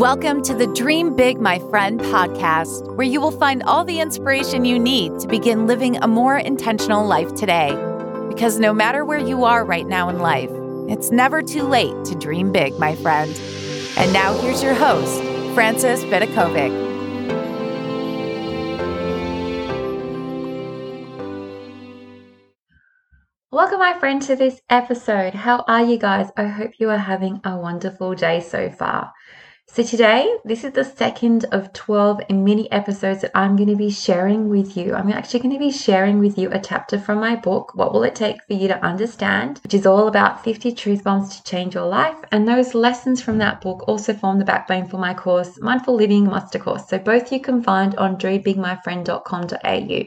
Welcome to the Dream Big, My Friend podcast, where you will find all the inspiration you need to begin living a more intentional life today. Because no matter where you are right now in life, it's never too late to dream big, my friend. And now here's your host, Francis Vidakovic. Welcome, my friend, to this episode. How are you guys? I hope you are having a wonderful day so far. So, today, this is the second of 12 mini episodes that I'm going to be sharing with you. I'm actually going to be sharing with you a chapter from my book, What Will It Take for You to Understand, which is all about 50 truth bombs to change your life. And those lessons from that book also form the backbone for my course, Mindful Living Master Course. So, both you can find on dreambigmyfriend.com.au.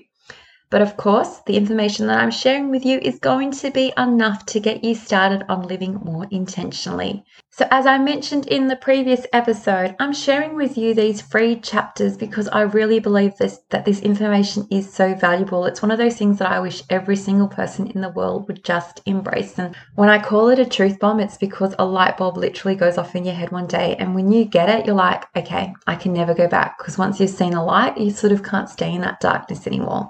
But of course, the information that I'm sharing with you is going to be enough to get you started on living more intentionally. So, as I mentioned in the previous episode, I'm sharing with you these free chapters because I really believe this, that this information is so valuable. It's one of those things that I wish every single person in the world would just embrace. And when I call it a truth bomb, it's because a light bulb literally goes off in your head one day. And when you get it, you're like, okay, I can never go back. Because once you've seen a light, you sort of can't stay in that darkness anymore.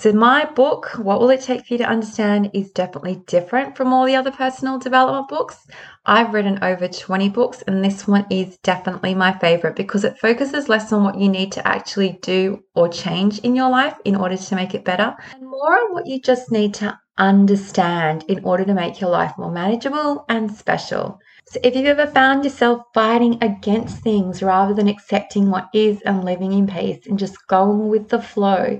So, my book, What Will It Take for You to Understand, is definitely different from all the other personal development books. I've written over 20 books, and this one is definitely my favorite because it focuses less on what you need to actually do or change in your life in order to make it better, and more on what you just need to understand in order to make your life more manageable and special. So, if you've ever found yourself fighting against things rather than accepting what is and living in peace and just going with the flow,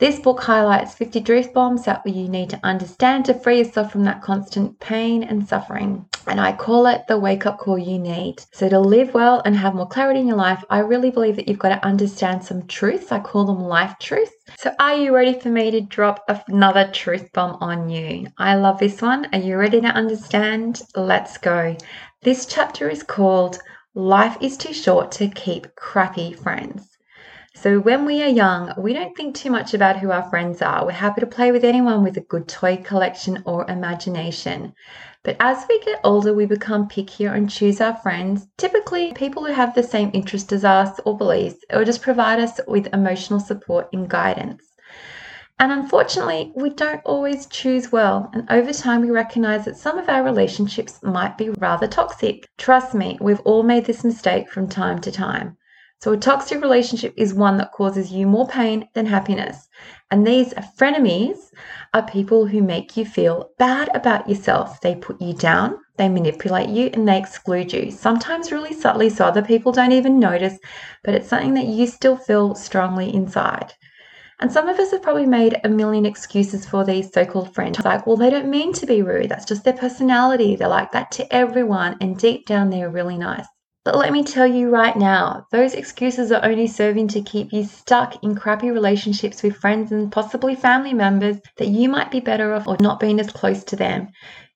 this book highlights 50 truth bombs that you need to understand to free yourself from that constant pain and suffering. And I call it the wake up call you need. So, to live well and have more clarity in your life, I really believe that you've got to understand some truths. I call them life truths. So, are you ready for me to drop another truth bomb on you? I love this one. Are you ready to understand? Let's go. This chapter is called Life is Too Short to Keep Crappy Friends. So, when we are young, we don't think too much about who our friends are. We're happy to play with anyone with a good toy collection or imagination. But as we get older, we become pickier and choose our friends, typically people who have the same interests as us or beliefs, or just provide us with emotional support and guidance. And unfortunately, we don't always choose well. And over time, we recognize that some of our relationships might be rather toxic. Trust me, we've all made this mistake from time to time. So, a toxic relationship is one that causes you more pain than happiness. And these frenemies are people who make you feel bad about yourself. They put you down, they manipulate you, and they exclude you. Sometimes really subtly, so other people don't even notice, but it's something that you still feel strongly inside. And some of us have probably made a million excuses for these so called friends. Like, well, they don't mean to be rude. That's just their personality. They're like that to everyone. And deep down, they're really nice. But let me tell you right now, those excuses are only serving to keep you stuck in crappy relationships with friends and possibly family members that you might be better off or not being as close to them.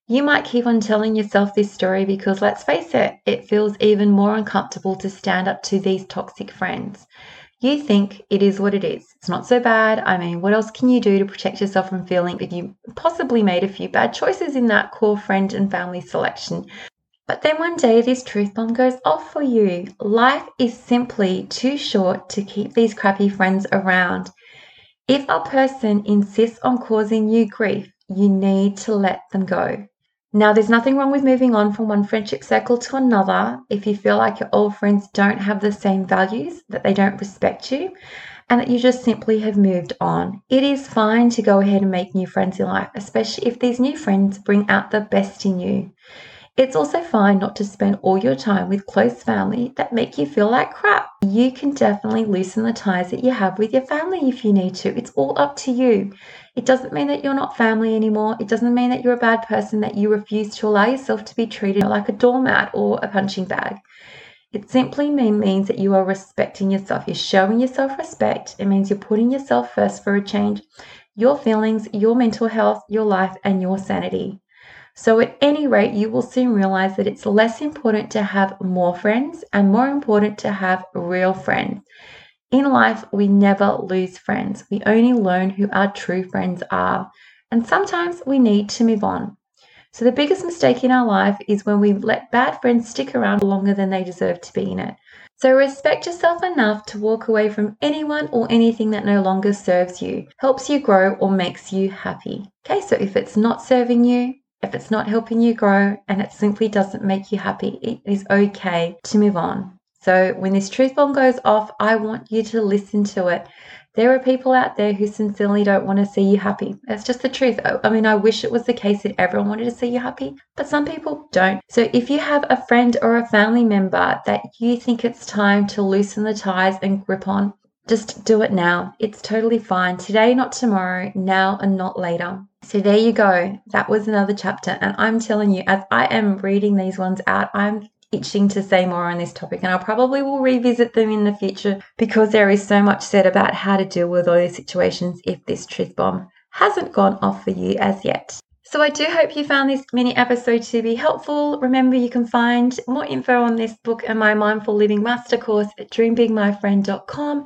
You might keep on telling yourself this story because let's face it, it feels even more uncomfortable to stand up to these toxic friends. You think it is what it is. It's not so bad. I mean, what else can you do to protect yourself from feeling if you possibly made a few bad choices in that core friend and family selection? But then one day this truth bomb goes off for you. Life is simply too short to keep these crappy friends around. If a person insists on causing you grief, you need to let them go. Now, there's nothing wrong with moving on from one friendship circle to another if you feel like your old friends don't have the same values, that they don't respect you, and that you just simply have moved on. It is fine to go ahead and make new friends in life, especially if these new friends bring out the best in you. It's also fine not to spend all your time with close family that make you feel like crap. You can definitely loosen the ties that you have with your family if you need to. It's all up to you. It doesn't mean that you're not family anymore. It doesn't mean that you're a bad person, that you refuse to allow yourself to be treated like a doormat or a punching bag. It simply means that you are respecting yourself. You're showing yourself respect. It means you're putting yourself first for a change, your feelings, your mental health, your life, and your sanity. So, at any rate, you will soon realize that it's less important to have more friends and more important to have real friends. In life, we never lose friends. We only learn who our true friends are. And sometimes we need to move on. So, the biggest mistake in our life is when we let bad friends stick around longer than they deserve to be in it. So, respect yourself enough to walk away from anyone or anything that no longer serves you, helps you grow, or makes you happy. Okay, so if it's not serving you, if it's not helping you grow, and it simply doesn't make you happy, it is okay to move on. So, when this truth bomb goes off, I want you to listen to it there are people out there who sincerely don't want to see you happy. It's just the truth. I mean, I wish it was the case that everyone wanted to see you happy, but some people don't. So if you have a friend or a family member that you think it's time to loosen the ties and grip on, just do it now. It's totally fine. Today, not tomorrow, now and not later. So there you go. That was another chapter. And I'm telling you, as I am reading these ones out, I'm itching to say more on this topic, and I probably will revisit them in the future because there is so much said about how to deal with all these situations if this truth bomb hasn't gone off for you as yet. So, I do hope you found this mini episode to be helpful. Remember, you can find more info on this book and my Mindful Living Master course at dreambigmyfriend.com.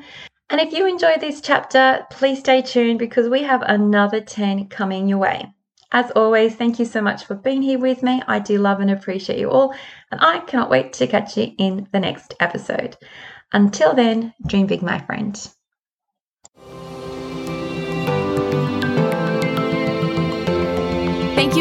And if you enjoyed this chapter, please stay tuned because we have another 10 coming your way. As always, thank you so much for being here with me. I do love and appreciate you all, and I cannot wait to catch you in the next episode. Until then, dream big, my friend.